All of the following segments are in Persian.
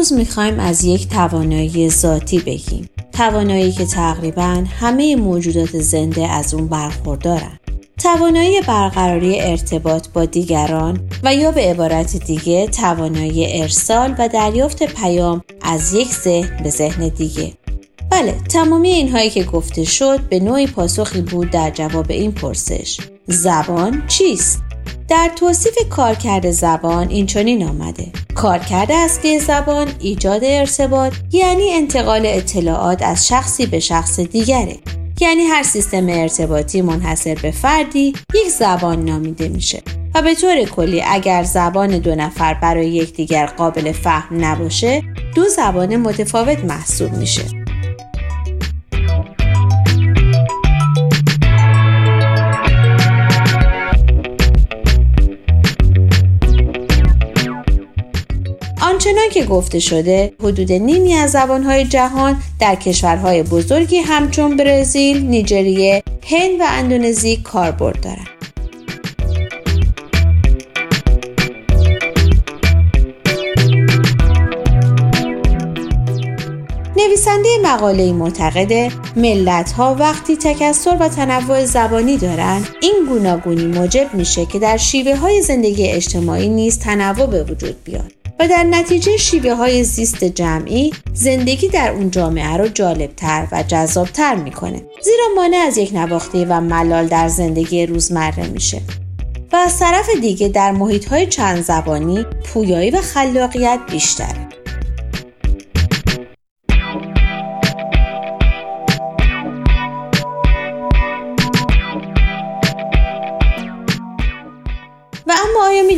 امروز می‌خوایم از یک توانایی ذاتی بگیم. توانایی که تقریبا همه موجودات زنده از اون برخوردارن. توانایی برقراری ارتباط با دیگران و یا به عبارت دیگه توانایی ارسال و دریافت پیام از یک ذهن به ذهن دیگه. بله تمامی اینهایی که گفته شد به نوعی پاسخی بود در جواب این پرسش. زبان چیست؟ در توصیف کارکرد زبان این چنین آمده. کارکرد اصلی زبان ایجاد ارتباط یعنی انتقال اطلاعات از شخصی به شخص دیگره. یعنی هر سیستم ارتباطی منحصر به فردی یک زبان نامیده میشه. و به طور کلی اگر زبان دو نفر برای یکدیگر قابل فهم نباشه دو زبان متفاوت محسوب میشه. آنچنان که گفته شده حدود نیمی از زبانهای جهان در کشورهای بزرگی همچون برزیل، نیجریه، هند و اندونزی کاربرد دارند. نویسنده مقاله معتقده ملت ها وقتی تکسر و تنوع زبانی دارند این گوناگونی موجب میشه که در شیوه های زندگی اجتماعی نیز تنوع به وجود بیاد و در نتیجه شیوه های زیست جمعی زندگی در اون جامعه رو جالبتر و جذابتر می‌کنه زیرا مانع از یک نواخته و ملال در زندگی روزمره میشه. و از طرف دیگه در محیط های چند زبانی پویایی و خلاقیت بیشتره.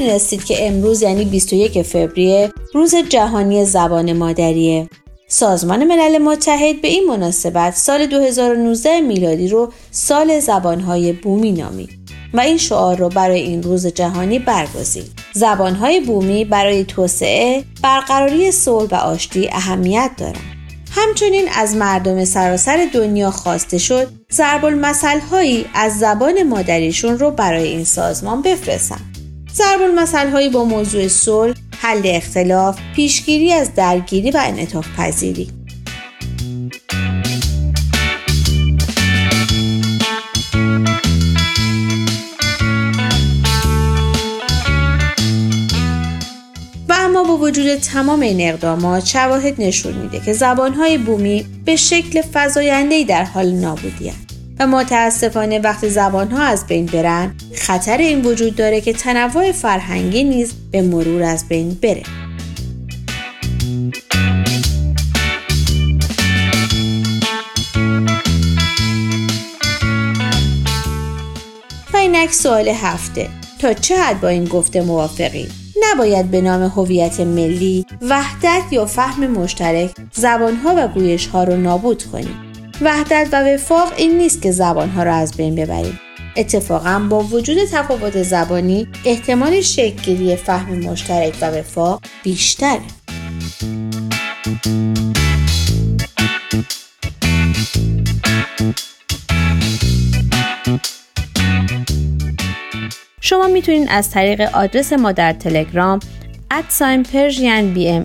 می‌دونستید که امروز یعنی 21 فوریه روز جهانی زبان مادریه؟ سازمان ملل متحد به این مناسبت سال 2019 میلادی رو سال زبانهای بومی نامید و این شعار رو برای این روز جهانی برگزید. زبانهای بومی برای توسعه، برقراری صلح و آشتی اهمیت دارند. همچنین از مردم سراسر دنیا خواسته شد ضرب هایی از زبان مادریشون رو برای این سازمان بفرستن. ضرب هایی با موضوع صلح، حل اختلاف، پیشگیری از درگیری و انعطاف پذیری. و اما با وجود تمام این اقدامات شواهد نشون میده که زبانهای بومی به شکل فضایندهی در حال نابودی و متاسفانه وقتی زبانها از بین برن خطر این وجود داره که تنوع فرهنگی نیز به مرور از بین بره. و اینک سوال هفته تا چه حد با این گفته موافقی؟ نباید به نام هویت ملی وحدت یا فهم مشترک زبانها و گویشها رو نابود کنیم. وحدت و وفاق این نیست که زبانها را از بین ببریم اتفاقا با وجود تفاوت زبانی احتمال شکلگیری فهم مشترک و وفاق بیشتر. شما می‌تونید از طریق آدرس ما در تلگرام ادساین پرژین بی ام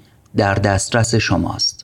در دسترس شماست.